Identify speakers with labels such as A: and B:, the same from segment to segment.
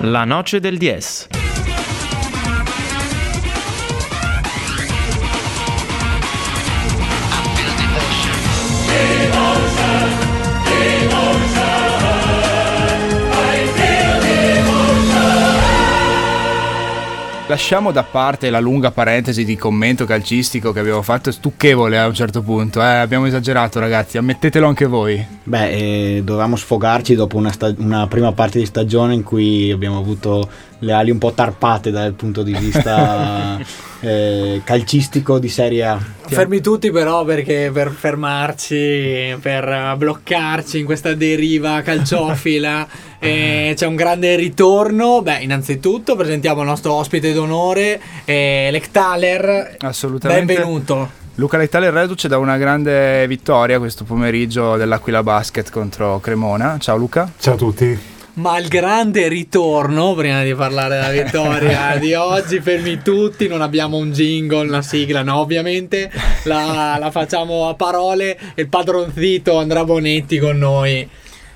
A: La noce del 10.
B: Lasciamo da parte la lunga parentesi di commento calcistico che abbiamo fatto, stucchevole a un certo punto. Eh? Abbiamo esagerato, ragazzi, ammettetelo anche voi.
C: Beh, eh, dovevamo sfogarci dopo una, sta- una, prima parte di stagione in cui abbiamo avuto le ali un po' tarpate dal punto di vista eh, calcistico di Serie A.
D: Fermi tutti però perché per fermarci, per bloccarci in questa deriva calciofila eh, c'è un grande ritorno. Beh, innanzitutto presentiamo il nostro ospite d'onore, eh, Lectaler.
B: Assolutamente.
D: Benvenuto.
B: Luca Lectaler reduce da una grande vittoria questo pomeriggio dell'Aquila Basket contro Cremona. Ciao Luca.
E: Ciao a tutti.
D: Ma il grande ritorno, prima di parlare della vittoria di oggi, fermi tutti, non abbiamo un jingle, una sigla, no, ovviamente la, la facciamo a parole. Il padronzito Andrea Bonetti con noi.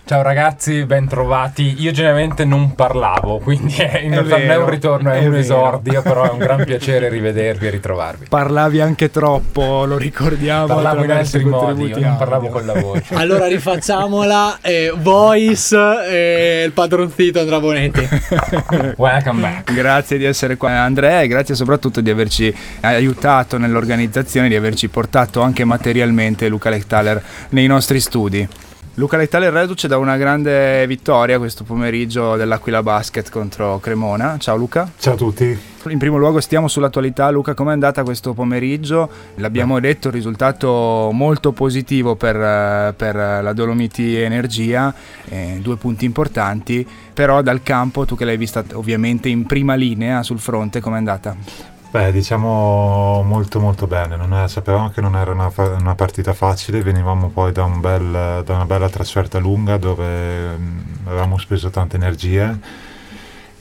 F: Ciao ragazzi, ben trovati. Io generalmente non parlavo, quindi in realtà non è un ritorno, è, è un vero. esordio, però è un gran piacere rivedervi e ritrovarvi.
B: Parlavi anche troppo, lo ricordiamo.
F: Parlavo in altri modi, io non parlavo con la voce.
D: Allora rifacciamola, eh, voice, eh, il padronzito Andrea Bonetti.
F: Welcome back.
B: Grazie di essere qua Andrea e grazie soprattutto di averci aiutato nell'organizzazione, di averci portato anche materialmente Luca Lectaler nei nostri studi. Luca Letale reduce da una grande vittoria questo pomeriggio dell'Aquila Basket contro Cremona. Ciao Luca.
E: Ciao a tutti.
B: In primo luogo stiamo sull'attualità. Luca, com'è andata questo pomeriggio? L'abbiamo detto, un risultato molto positivo per, per la Dolomiti Energia, eh, due punti importanti, però dal campo, tu che l'hai vista ovviamente in prima linea sul fronte, com'è andata?
E: Beh, diciamo molto molto bene, è, sapevamo che non era una, una, partita facile, venivamo poi da, un bel, da, una bella trasferta lunga dove mm, avevamo speso tante energie.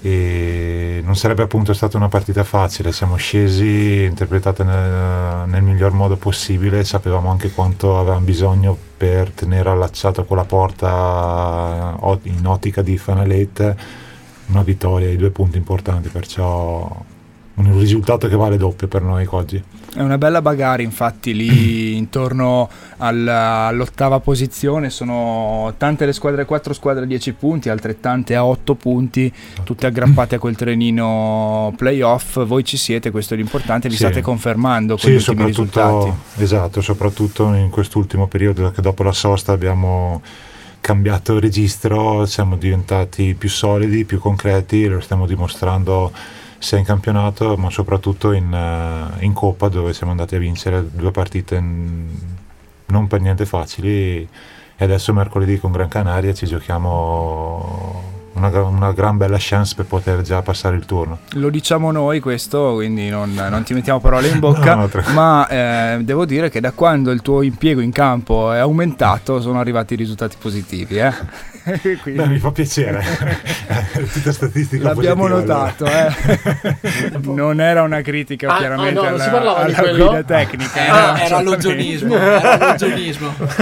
E: E non sarebbe appunto stata una partita facile, siamo scesi, interpretate nel, nel miglior modo possibile, sapevamo anche quanto avevamo bisogno per tenere allacciato con la porta in ottica di Fanalette una vittoria di due punti importanti, perciò un risultato che vale doppio per noi oggi.
B: È una bella bagarre, infatti, lì intorno alla, all'ottava posizione sono tante le squadre, 4 squadre a 10 punti, altrettante a 8 punti, tutte aggrappate a quel trenino playoff. Voi ci siete, questo è l'importante, vi sì. state confermando con sì, gli risultati.
E: Esatto, soprattutto in quest'ultimo periodo che dopo la sosta abbiamo cambiato registro, siamo diventati più solidi, più concreti, lo stiamo dimostrando sia in campionato ma soprattutto in, uh, in, Coppa dove siamo andati a vincere due partite in, non per niente facili e adesso mercoledì con Gran Canaria ci giochiamo una, una, gran bella chance per poter già passare il turno.
B: Lo diciamo noi questo, quindi non, non ti mettiamo parole in bocca, no, no, ma eh, devo dire che da quando il tuo impiego in campo è aumentato sono arrivati risultati positivi. Eh?
E: Beh, mi fa piacere. Tutta statistica
B: L'abbiamo
E: positiva,
B: notato, allora. eh. non era una critica
D: ah,
B: chiaramente
D: ah, no,
B: alla, alla guida tecnica.
D: Eh, no, era allogionismo.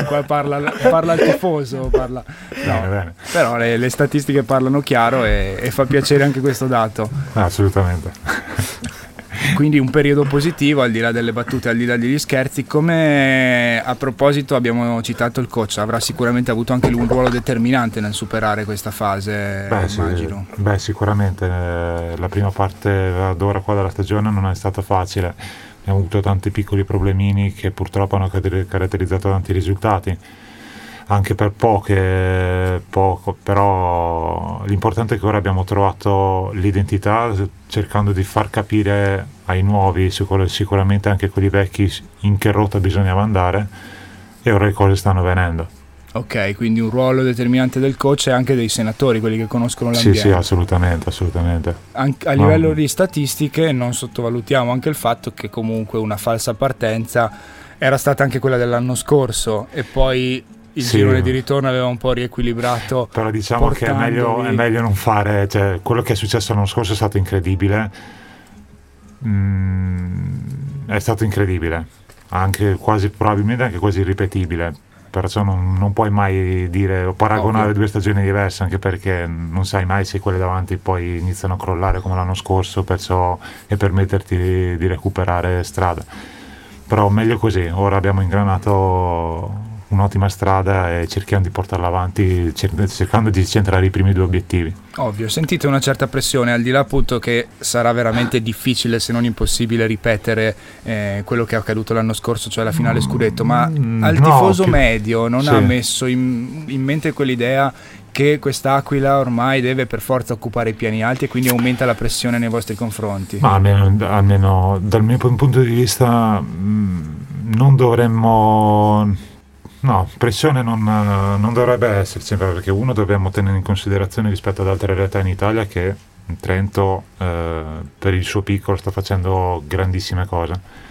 B: Qua parla, parla il tifoso. Parla. No, bene, bene. Però le, le statistiche parlano parlano chiaro e, e fa piacere anche questo dato.
E: Ah, assolutamente.
B: Quindi un periodo positivo al di là delle battute, al di là degli scherzi. Come a proposito abbiamo citato il coach, avrà sicuramente avuto anche lui un ruolo determinante nel superare questa fase, beh, immagino.
E: Sì, beh, sicuramente eh, la prima parte ad ora qua della stagione non è stata facile. Abbiamo avuto tanti piccoli problemini che purtroppo hanno caratterizzato tanti risultati anche per poche, poco, però l'importante è che ora abbiamo trovato l'identità cercando di far capire ai nuovi, sicuramente anche quelli vecchi, in che rotta bisognava andare e ora le cose stanno venendo.
B: Ok, quindi un ruolo determinante del coach e anche dei senatori, quelli che conoscono l'ambiente.
E: Sì, sì, assolutamente, assolutamente.
B: An- a livello no. di statistiche non sottovalutiamo anche il fatto che comunque una falsa partenza era stata anche quella dell'anno scorso e poi il sì. girone di ritorno aveva un po' riequilibrato.
E: Però diciamo che è meglio, è meglio, non fare, cioè, quello che è successo l'anno scorso è stato incredibile. Mm, è stato incredibile, anche quasi, probabilmente anche quasi irripetibile. Perciò non, non puoi mai dire o paragonare
B: Ovvio.
E: due stagioni diverse, anche perché non sai mai se quelle davanti poi iniziano a crollare come l'anno scorso, perciò e permetterti di, di recuperare strada. Però meglio così, ora abbiamo ingranato un'ottima strada e cerchiamo di portarla avanti cer- cercando di centrare i primi due obiettivi.
B: Ovvio, sentite una certa pressione, al di là appunto che sarà veramente difficile se non impossibile ripetere eh, quello che è accaduto l'anno scorso, cioè la finale scudetto, ma
E: Mm,
B: al
E: no,
B: tifoso
E: più-
B: medio non
E: sì.
B: ha messo in, in mente quell'idea che quest'Aquila ormai deve per forza occupare i piani alti e quindi aumenta la pressione nei vostri confronti.
E: Ma almeno, almeno dal mio punto di vista mm, non dovremmo... No, pressione non, eh, non dovrebbe esserci perché uno dobbiamo tenere in considerazione rispetto ad altre realtà in Italia che Trento eh, per il suo piccolo sta facendo grandissime cose.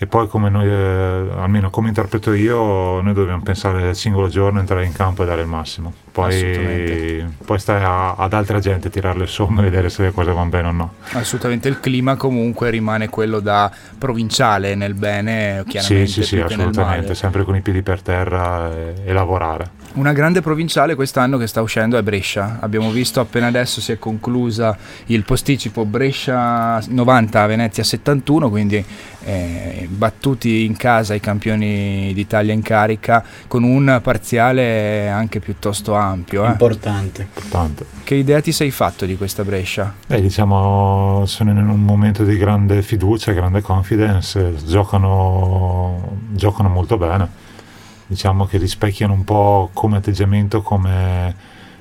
E: E poi come noi, eh, almeno come interpreto io, noi dobbiamo pensare al singolo giorno, entrare in campo e dare il massimo. Poi, poi stai a- ad altra gente tirare le somme e vedere se le cose vanno bene o no.
B: Assolutamente il clima comunque rimane quello da provinciale nel bene, chiaramente
E: Sì, sì, sì, assolutamente, sempre con i piedi per terra e, e lavorare.
B: Una grande provinciale quest'anno che sta uscendo è Brescia. Abbiamo visto appena adesso si è conclusa il posticipo Brescia 90 Venezia 71, quindi eh, battuti in casa i campioni d'Italia in carica con un parziale anche piuttosto ampio. eh.
C: Importante.
E: Importante.
B: Che idea ti sei fatto di questa Brescia?
E: Beh, diciamo, sono in un momento di grande fiducia, grande confidence, giocano, giocano molto bene. Diciamo che rispecchiano un po' come atteggiamento, come,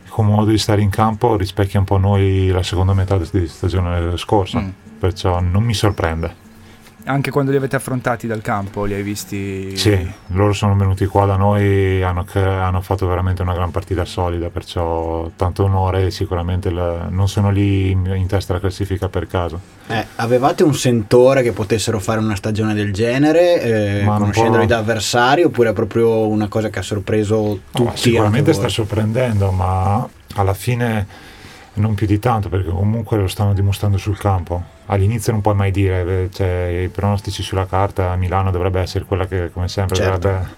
E: come modo di stare in campo, rispecchia un po' noi la seconda metà di stagione scorsa.
B: Mm.
E: Perciò non mi sorprende.
B: Anche quando li avete affrontati dal campo, li hai visti?
E: Sì, loro sono venuti qua da noi, hanno, hanno fatto veramente una gran partita solida, perciò tanto onore, sicuramente il- non sono lì in, in testa alla classifica per caso.
C: Eh, avevate un sentore che potessero fare una stagione del genere, eh, conoscendoli
E: po'-
C: da avversari, oppure è proprio una cosa che ha sorpreso tutti?
E: No, sicuramente sta sorprendendo, ma alla fine non più di tanto, perché comunque lo stanno dimostrando sul campo. All'inizio non puoi mai dire, eh, cioè, i pronostici sulla carta, Milano dovrebbe essere quella che come sempre
C: Certo.
E: dovrebbe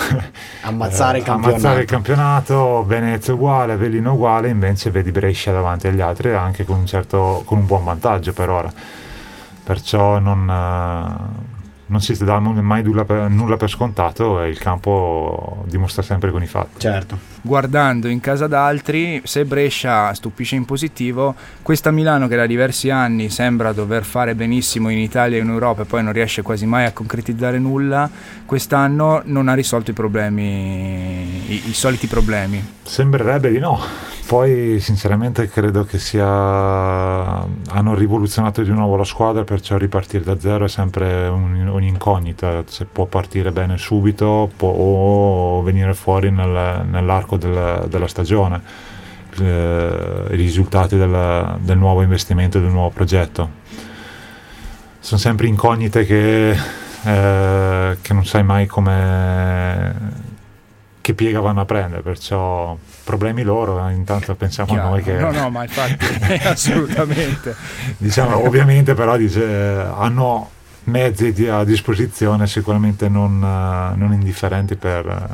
C: Ammazzare il
E: eh,
C: campionato.
E: ammazzare il campionato, Venezia uguale, Avellino uguale, invece vedi Brescia davanti agli altri anche con un, certo, con un buon vantaggio per ora. Perciò non, eh, non si dà mai nulla per, nulla per scontato e il campo dimostra sempre con i fatti.
C: Certo.
B: Guardando in casa d'altri, se Brescia stupisce in positivo, questa Milano che da diversi anni sembra dover fare benissimo in Italia e in Europa e poi non riesce quasi mai a concretizzare nulla, quest'anno non ha risolto i problemi, i, i soliti problemi.
E: Sembrerebbe di no. Poi sinceramente credo che sia hanno rivoluzionato di nuovo la squadra, perciò ripartire da zero è sempre un- un'incognita, se può partire bene subito può, o venire fuori nel- nell'arco del- della stagione. Eh, I risultati del, del nuovo investimento del nuovo progetto. Sono sempre incognite che, eh, che non sai mai come che piega vanno a prendere, perciò problemi loro, intanto pensiamo a
B: Chiaro.
E: noi che
B: No, no, ma infatti assolutamente.
E: diciamo ovviamente però dice, hanno mezzi a disposizione sicuramente non, non indifferenti per,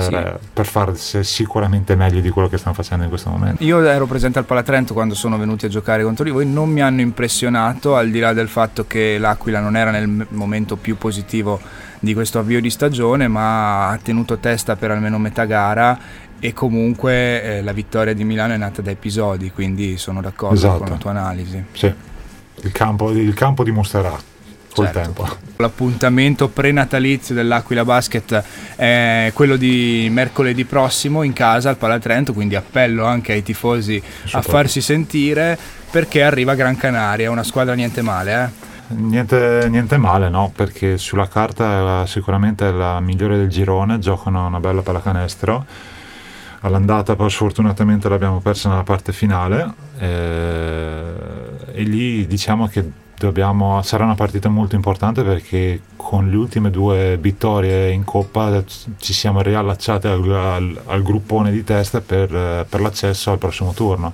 E: per,
B: Sì.
E: eh, per farsi sicuramente meglio di quello che stanno facendo in questo momento.
B: Io ero presente al Palatrento quando sono venuti a giocare contro di voi, non mi hanno impressionato al di là del fatto che l'Aquila non era nel momento più positivo di questo avvio di stagione, ma ha tenuto testa per almeno metà gara e comunque eh, la vittoria di Milano è nata da episodi, quindi sono d'accordo
E: Esatto.
B: con la tua analisi.
E: Sì, il campo, il campo dimostrerà col
B: Certo.
E: tempo.
B: L'appuntamento prenatalizio dell'Aquila Basket è quello di mercoledì prossimo in casa al Palatrento, quindi appello anche ai tifosi a farsi sentire perché arriva Gran Canaria, una squadra niente male, eh?
E: Niente, niente male, no, perché sulla carta è sicuramente è la migliore del girone, giocano una bella pallacanestro. All'andata poi sfortunatamente l'abbiamo persa nella parte finale eh, e lì diciamo che dobbiamo, sarà una partita molto importante perché con le ultime due vittorie in Coppa ci siamo riallacciati al, al- al gruppone di testa per, per l'accesso al prossimo turno.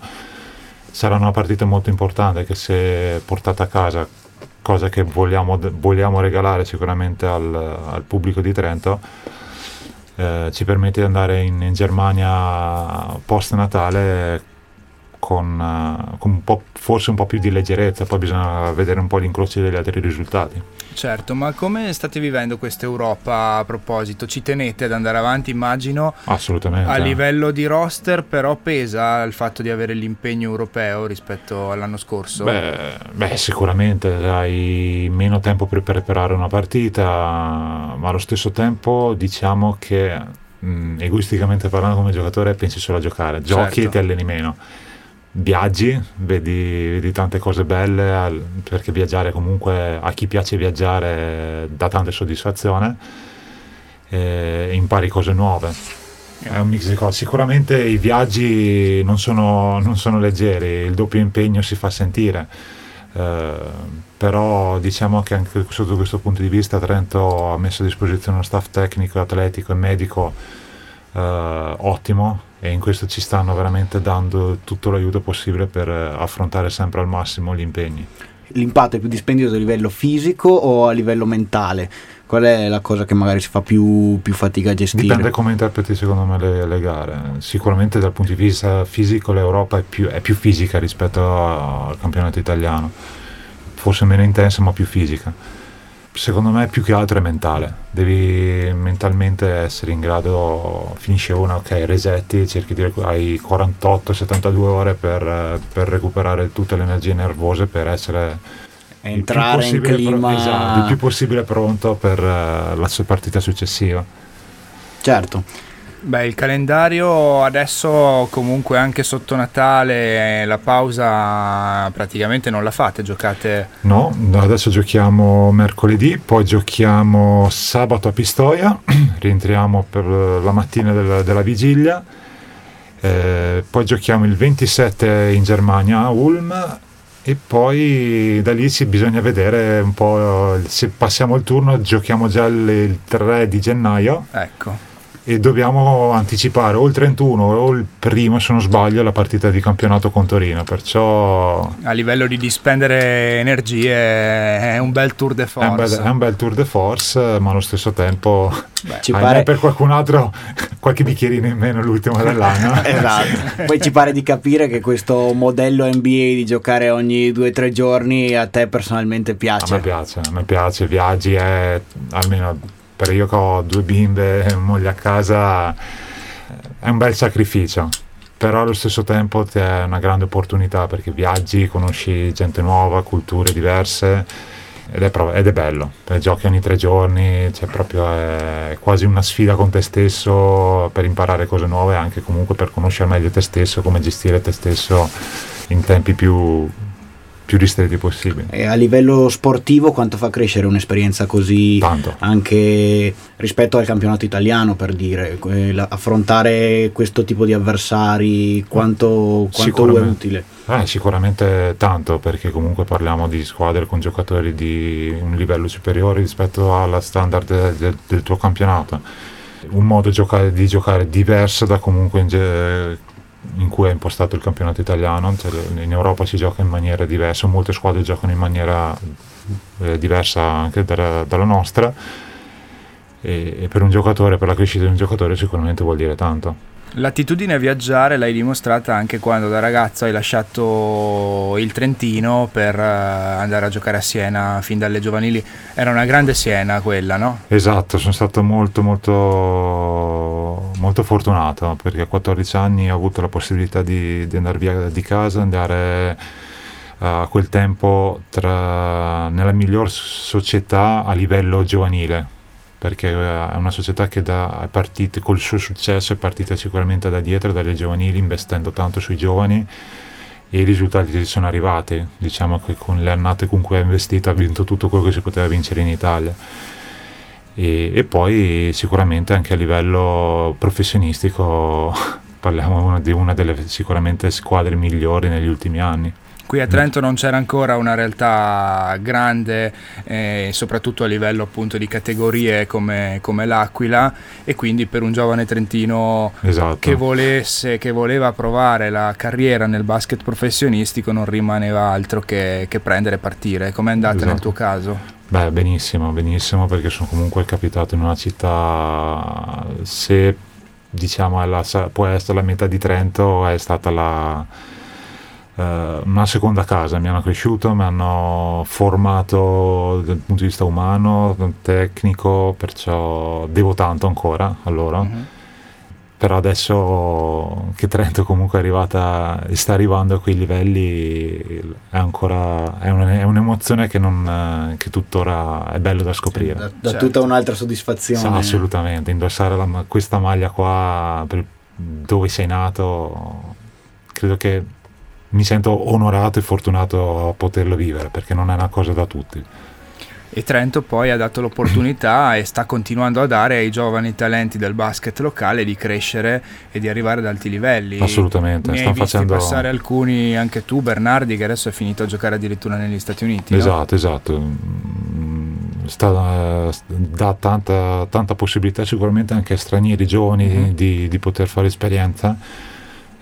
E: Sarà una partita molto importante che se portata a casa cosa che vogliamo, vogliamo regalare sicuramente al, al, pubblico di Trento, eh, ci permette di andare in, in Germania post Natale con, uh, con un forse un po' più di leggerezza, poi bisogna vedere un po' l'incrocio degli altri risultati.
B: Certo, ma come state vivendo questa Europa a proposito? Ci tenete ad andare avanti, immagino?
E: Assolutamente.
B: A livello di roster, però pesa il fatto di avere l'impegno europeo rispetto all'anno scorso?
E: Beh, beh sicuramente hai meno tempo per preparare una partita, ma allo stesso tempo diciamo che mh, egoisticamente parlando come giocatore pensi solo a giocare, giochi certo. e ti alleni meno viaggi, vedi, vedi, tante cose belle, perché viaggiare comunque a chi piace viaggiare dà tanta soddisfazione, e impari cose nuove. È un mix di cose. Sicuramente i viaggi non sono, non sono leggeri, il doppio impegno si fa sentire. Eh, però diciamo che anche sotto questo punto di vista Trento ha messo a disposizione uno staff tecnico, atletico e medico eh, ottimo e in questo ci stanno veramente dando tutto l'aiuto possibile per eh, affrontare sempre al massimo gli impegni.
C: L'impatto è più dispendioso a livello fisico o a livello mentale? Qual è la cosa che magari si fa più, più fatica a gestire?
E: Dipende come interpreti secondo me le, le, gare. Sicuramente dal punto di vista fisico l'Europa è più, è più fisica rispetto al campionato italiano, forse meno intensa ma più fisica secondo me più che altro è mentale, devi mentalmente essere in grado, finisce una, ok, resetti, cerchi di hai 48-72 ore per, per, recuperare tutte le energie nervose per essere
C: entrare in clima
E: pro, esatto, il più possibile pronto per uh, la sua partita successiva.
C: Certo.
B: Beh, il calendario adesso comunque anche sotto Natale la pausa praticamente non la fate, giocate?
E: No, adesso giochiamo mercoledì, poi giochiamo sabato a Pistoia, rientriamo per la mattina della, della vigilia, eh, poi giochiamo il 27 in Germania a Ulm e poi da lì sì, bisogna vedere un po' se passiamo il turno, giochiamo già il, il 3 di gennaio.
B: Ecco
E: e dobbiamo anticipare o il 31 o il primo se non sbaglio la partita di campionato con Torino perciò
B: a livello di dispendere energie è un bel tour de force
E: è un bel, è un bel tour de force ma allo stesso tempo
C: Beh, ci pare...
E: per qualcun altro qualche bicchierino in meno l'ultimo dell'anno.
C: Esatto. Poi ci pare di capire che questo modello NBA di giocare ogni due o tre giorni a te personalmente piace
E: a me piace a me piace viaggi è almeno per io ho due bimbe e moglie a casa è un bel sacrificio. Però allo stesso tempo è una grande opportunità perché viaggi, conosci gente nuova, culture diverse ed è, pro- ed è bello, giochi ogni tre giorni, cioè proprio è quasi una sfida con te stesso per imparare cose nuove e anche comunque per conoscere meglio te stesso, come gestire te stesso in tempi più, più ristretti possibili.
C: E a livello sportivo quanto fa crescere un'esperienza così
E: Tanto.
C: anche rispetto al campionato italiano per dire, affrontare questo tipo di avversari quanto, quanto è utile?
E: Eh, sicuramente tanto perché comunque parliamo di squadre con giocatori di un livello superiore rispetto alla standard del, del, del tuo campionato un modo giocare, di giocare diverso da comunque in, cui è impostato il campionato italiano, cioè in Europa si gioca in maniera diversa, molte squadre giocano in maniera eh, diversa anche da, dalla nostra e, e per un giocatore, per la crescita di un giocatore sicuramente vuol dire tanto.
B: L'attitudine a viaggiare l'hai dimostrata anche quando da ragazzo hai lasciato il Trentino per eh, andare a giocare a Siena fin dalle giovanili. Era una grande Siena quella, no?
E: Esatto, sono stato molto molto molto fortunato perché a 14 anni ho avuto la possibilità di, di andare via di casa, andare a quel tempo tra, nella miglior società a livello giovanile perché eh, è una società che da, è partita, col suo successo è partita sicuramente da dietro, dalle giovanili, investendo tanto sui giovani e i risultati sono arrivati. Diciamo che con le annate con cui ha investito ha vinto tutto quello che si poteva vincere in Italia. E, e poi sicuramente anche a livello professionistico parliamo di una delle sicuramente squadre migliori negli ultimi anni
B: Qui a Trento non c'era ancora una realtà grande, eh, soprattutto a livello appunto di categorie come, come l'Aquila e quindi per un giovane trentino
E: Esatto.
B: che volesse, che voleva provare la carriera nel basket professionistico non rimaneva altro che, che prendere e partire. Com'è andata nel
E: Esatto.
B: tuo caso?
E: Beh, benissimo, benissimo perché sono comunque capitato in una città, se diciamo la- può essere la metà di Trento, è stata la, una seconda casa, mi hanno cresciuto, mi hanno formato dal punto di vista umano, tecnico, perciò devo tanto ancora a loro.
B: Mhm.
E: Però adesso che Trento comunque è arrivata e sta arrivando a quei livelli è ancora è, un- è un'emozione che, non, eh, che tuttora è bello da scoprire.
C: Da, da
B: Certo.
C: tutta un'altra soddisfazione.
E: Sì, assolutamente, indossare la questa maglia qua per dove sei nato, credo che mi sento onorato e fortunato a poterlo vivere perché non è una cosa da tutti.
B: E Trento poi ha dato l'opportunità e sta continuando a dare ai giovani talenti del basket locale di crescere e di arrivare ad alti livelli.
E: Assolutamente,
B: ne
E: stanno facendo-
B: passare alcuni anche tu, Bernardi, che adesso è finito a giocare addirittura negli Stati Uniti. no?
E: Esatto, esatto. Mm, sta- dà tanta, tanta possibilità sicuramente anche a stranieri giovani
B: Mhm.
E: di, di poter fare esperienza.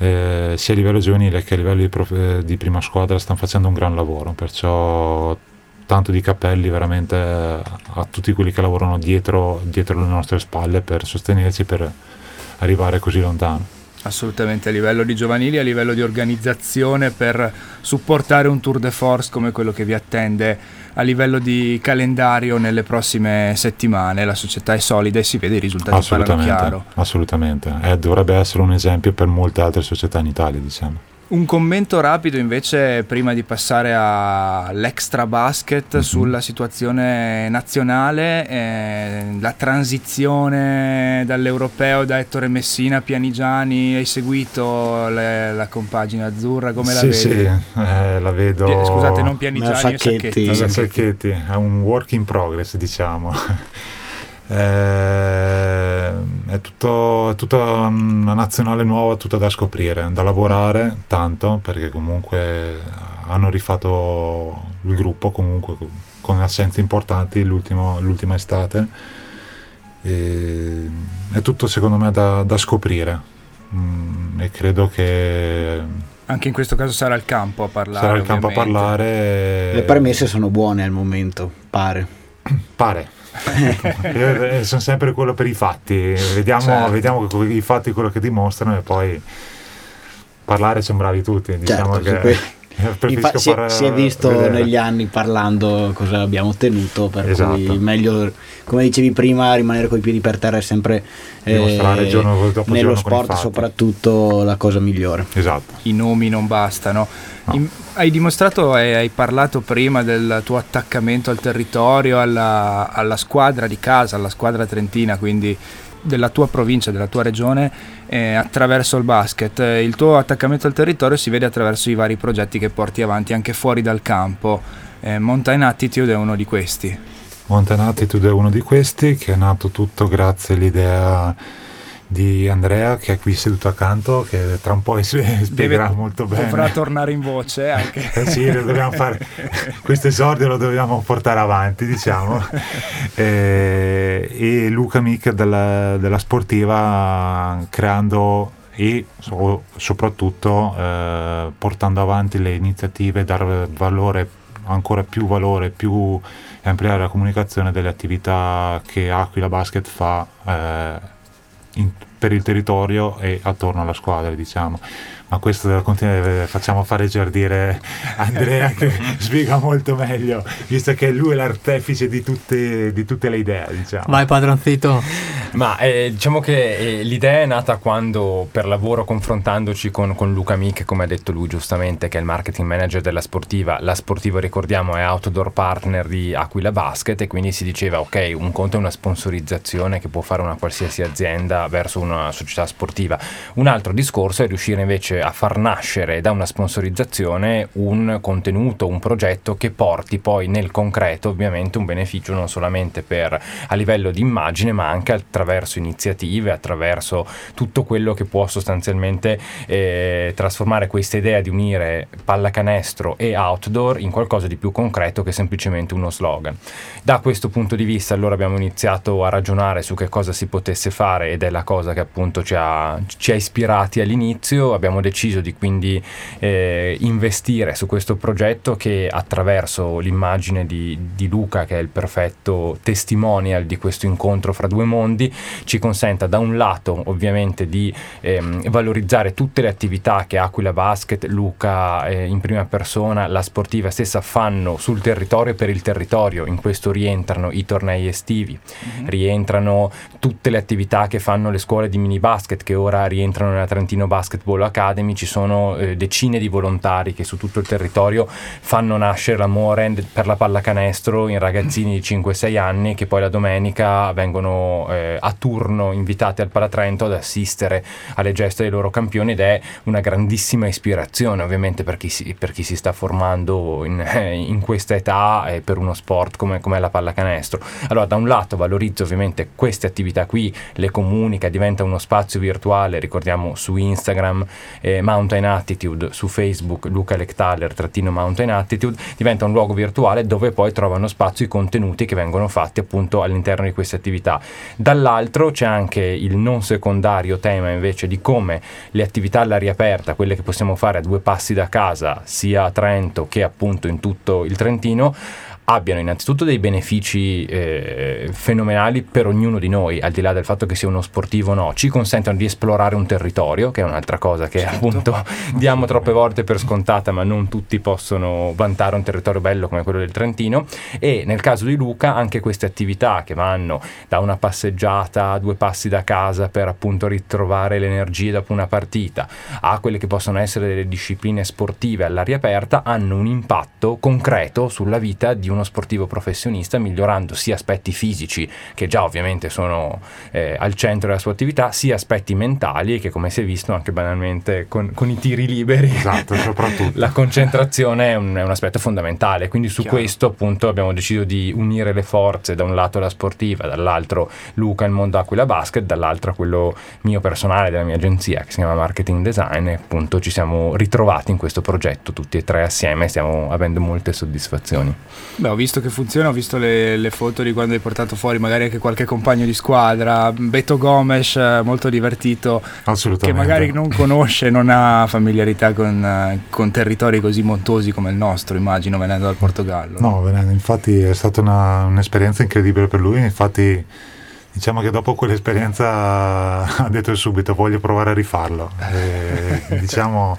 E: Eh, sia a livello giovanile che a livello di, prof- eh, di prima squadra stanno facendo un gran lavoro, perciò tanto di cappelli veramente a tutti quelli che lavorano dietro, dietro le nostre spalle per sostenerci, per arrivare così lontano.
B: Assolutamente, a livello di giovanili, a livello di organizzazione per supportare un tour de force come quello che vi attende a livello di calendario nelle prossime settimane. La società è solida e si vede i risultati parlano chiaro.
E: Assolutamente, assolutamente. Eh, dovrebbe essere un esempio per molte altre società in Italia, diciamo.
B: Un commento rapido invece prima di passare all'extra basket
E: Mhm.
B: sulla situazione nazionale, eh, la transizione dall'europeo da Ettore Messina a Pianigiani, hai seguito le- la compagine azzurra, come la
E: sì,
B: vedi?
E: sì, eh, la vedo.
B: Scusate, non Pianigiani,
C: Sacchetti.
B: Sacchetti. Sacchetti,
E: è un work in progress, diciamo. Eh, è, tutto, è tutta una nazionale nuova, tutta da scoprire, da lavorare tanto perché comunque hanno rifatto il gruppo comunque con assenze importanti l'ultimo- l'ultima estate. E è tutto secondo me da, da scoprire Mm, e credo che
B: Anche in questo caso sarà il campo a parlare.
E: sarà il campo a
B: ovviamente.
E: parlare.
C: Le premesse sono buone al momento, pare.
E: Pare. Io, eh, sono sempre quello per i fatti. Vediamo,
B: Certo.
E: vediamo i fatti quello che dimostrano e poi parlare sono bravi tutti. Diciamo
C: Certo,
E: che
C: Infa- si,
E: far
C: si è visto
E: vedere.
C: negli anni parlando cosa abbiamo ottenuto, per
E: Esatto.
C: cui meglio, come dicevi prima, rimanere coi piedi per terra è sempre eh,
E: giorno dopo
C: nello sport soprattutto la cosa migliore.
E: Esatto.
B: I nomi non bastano.
E: No.
B: In- hai dimostrato e hai parlato prima del tuo attaccamento al territorio, alla, alla squadra di casa, alla squadra trentina, quindi della tua provincia, della tua regione, eh, attraverso il basket. Il tuo attaccamento al territorio si vede attraverso i vari progetti che porti avanti anche fuori dal campo. Eh, Mountain Attitude è uno di questi.
E: Mountain Attitude è uno di questi che è nato tutto grazie all'idea di Andrea che è qui seduto accanto che tra un po' spie- spiegherà molto bene.
B: Dovrà tornare in voce anche.
E: Eh sì, lo dobbiamo fare. Questo esordio lo dobbiamo portare avanti, diciamo. Eh, e Luca Mic della, della sportiva creando e so- soprattutto eh, portando avanti le iniziative, dare valore, ancora più valore, più ampliare la comunicazione delle attività che Aquila Basket fa eh, in- per il territorio e attorno alla squadra, diciamo. Ma questo continu- facciamo fare giardire Andrea che spiega molto meglio, visto che lui è l'artefice di tutte, di tutte le idee, diciamo.
D: Vai padronzito.
F: Ma eh, diciamo che eh, l'idea è nata quando per lavoro confrontandoci con, con Luca Mic, come ha detto lui giustamente, che è il marketing manager della sportiva. La sportiva, ricordiamo, è outdoor partner di Aquila Basket e quindi si diceva ok, un conto è una sponsorizzazione che può fare una qualsiasi azienda verso una società sportiva. Un altro discorso è riuscire invece a far nascere da una sponsorizzazione un contenuto, un progetto che porti poi nel concreto ovviamente un beneficio non solamente per, a livello di immagine ma anche attraverso attraverso iniziative, attraverso tutto quello che può sostanzialmente eh, trasformare questa idea di unire pallacanestro e outdoor in qualcosa di più concreto che semplicemente uno slogan. Da questo punto di vista allora abbiamo iniziato a ragionare su che cosa si potesse fare ed è la cosa che appunto ci ha, ci ha ispirati all'inizio, abbiamo deciso di quindi eh, investire su questo progetto che attraverso l'immagine di, di Luca che è il perfetto testimonial di questo incontro fra due mondi ci consenta da un lato ovviamente di ehm, valorizzare tutte le attività che Aquila Basket, Luca eh, in prima persona, la sportiva stessa fanno sul territorio e per il territorio, in questo rientrano i tornei estivi, mm-hmm. rientrano tutte le attività che fanno le scuole di mini basket che ora rientrano nella Trentino Basketball Academy, ci sono eh, decine di volontari che su tutto il territorio fanno nascere l'amore per la pallacanestro in ragazzini di 5-6 anni che poi la domenica vengono eh, a turno invitati al Palatrento ad assistere alle gesta dei loro campioni ed è una grandissima ispirazione ovviamente per chi si, per chi si sta formando in, in questa età e per uno sport come, come la pallacanestro. Allora da un lato valorizzo ovviamente queste attività qui, le comunica, diventa uno spazio virtuale, ricordiamo su Instagram eh, Mountain Attitude, su Facebook Luca Lectaler trattino Mountain Attitude, diventa un luogo virtuale dove poi trovano spazio i contenuti che vengono fatti appunto all'interno di queste attività. Dall'altro c'è anche il non secondario tema invece di come le attività all'aria aperta, quelle che possiamo fare a due passi da casa, sia a Trento che appunto in tutto il Trentino, abbiano innanzitutto dei benefici eh, fenomenali per ognuno di noi, al di là del fatto che sia uno sportivo o no, ci consentono di esplorare un territorio, che è un'altra cosa che certo. appunto diamo troppe volte per scontata, ma non tutti possono vantare un territorio bello come quello del Trentino e nel caso di Luca anche queste attività che vanno da una passeggiata a due passi da casa per appunto ritrovare le energie dopo una partita a quelle che possono essere delle discipline sportive all'aria aperta hanno un impatto concreto sulla vita di uno uno sportivo professionista migliorando sia aspetti fisici che già ovviamente sono eh, al centro della sua attività sia aspetti mentali che come si è visto anche banalmente con, con i tiri liberi
E: esatto, soprattutto.
F: la concentrazione è un, è un, aspetto fondamentale quindi su Chiaro. questo appunto abbiamo deciso di unire le forze da un lato la sportiva dall'altro Luca il mondo Aquila Basket dall'altro quello mio personale della mia agenzia che si chiama Marketing Design e appunto ci siamo ritrovati in questo progetto tutti e tre assieme e stiamo avendo molte soddisfazioni
B: Beh, ho visto che funziona, ho visto le, le, foto di quando hai portato fuori magari anche qualche compagno di squadra, Beto Gomes, eh, molto divertito, che magari non conosce, non ha familiarità con, eh, con, territori così montuosi come il nostro, immagino, venendo dal Portogallo.
E: No, venendo, infatti è stata una, un'esperienza incredibile per lui, infatti diciamo che dopo quell'esperienza ha detto subito voglio provare a rifarlo. E, diciamo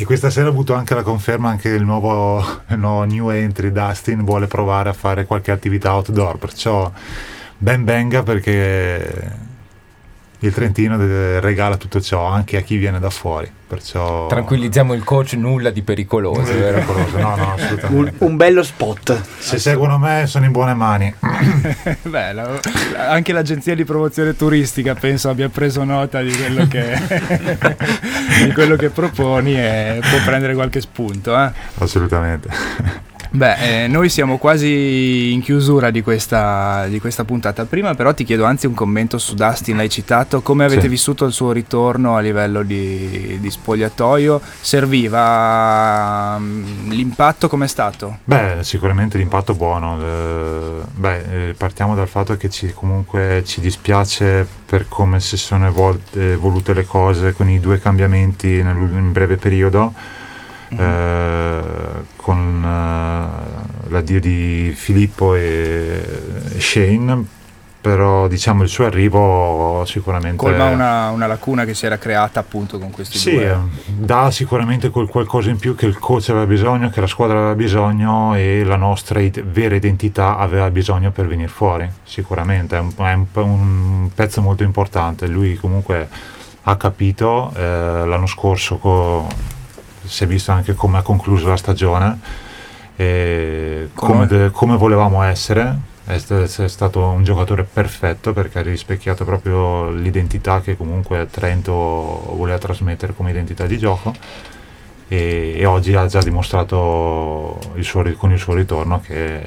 E: e questa sera ho avuto anche la conferma che il nuovo, il nuovo new entry Dustin vuole provare a fare qualche attività outdoor, perciò ben venga perché il Trentino regala tutto ciò anche a chi viene da fuori. Perciò...
F: Tranquillizziamo il coach, nulla di pericoloso. Nulla di pericoloso.
C: No, no, un, un, bello spot.
E: Se seguono me sono in buone mani.
B: Beh, la, anche l'agenzia di promozione turistica penso abbia preso nota di quello che, di quello che proponi e può prendere qualche spunto. Eh?
E: Assolutamente.
B: Beh, eh, noi siamo quasi in chiusura di questa, di questa, puntata. Prima però ti chiedo anzi un commento su Dustin, l'hai citato, come avete sì. vissuto il suo ritorno a livello di, di spogliatoio? Serviva um, l'impatto com'è stato?
E: Beh, sicuramente l'impatto buono. Eh, beh, eh, partiamo dal fatto che ci, comunque ci dispiace per come si sono evolte, evolute le cose con i due cambiamenti in breve periodo eh, con eh, l'addio di Filippo e, Shane però diciamo il suo arrivo sicuramente
B: colma una, una, lacuna che si era creata appunto con questi
E: sì,
B: due.
E: dà sicuramente quel qualcosa in più che il coach aveva bisogno che la squadra aveva bisogno e la nostra it- vera identità aveva bisogno per venire fuori sicuramente. È un, è un, un pezzo molto importante. Lui comunque ha capito eh, l'anno scorso co- si è visto anche come ha concluso la stagione, come? Come, de, come, volevamo essere. È, è, stato un giocatore perfetto perché ha rispecchiato proprio l'identità che comunque Trento voleva trasmettere come identità di gioco. E, e oggi ha già dimostrato il suo, con il suo ritorno che,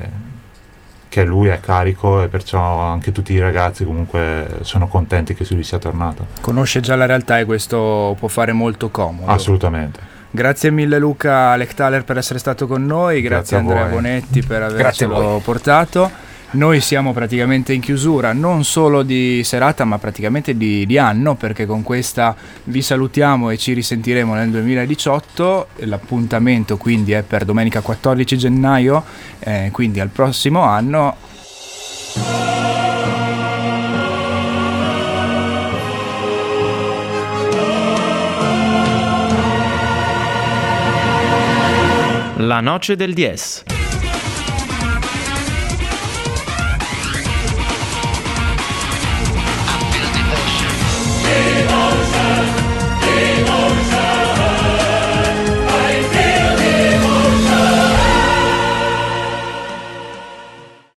E: che lui è carico e perciò anche tutti i ragazzi comunque sono contenti che lui sia tornato.
B: Conosce già la realtà e questo può fare molto comodo.
E: Assolutamente.
B: Grazie mille Luca Lectaler per essere stato con noi, grazie,
E: Grazie
B: Andrea. Bonetti per avercelo portato. Noi siamo praticamente in chiusura non solo di serata ma praticamente di, di anno perché con questa vi salutiamo e ci risentiremo nel 2018. L'appuntamento quindi è per domenica 14 gennaio, eh, quindi al prossimo anno.
A: La noce del 10.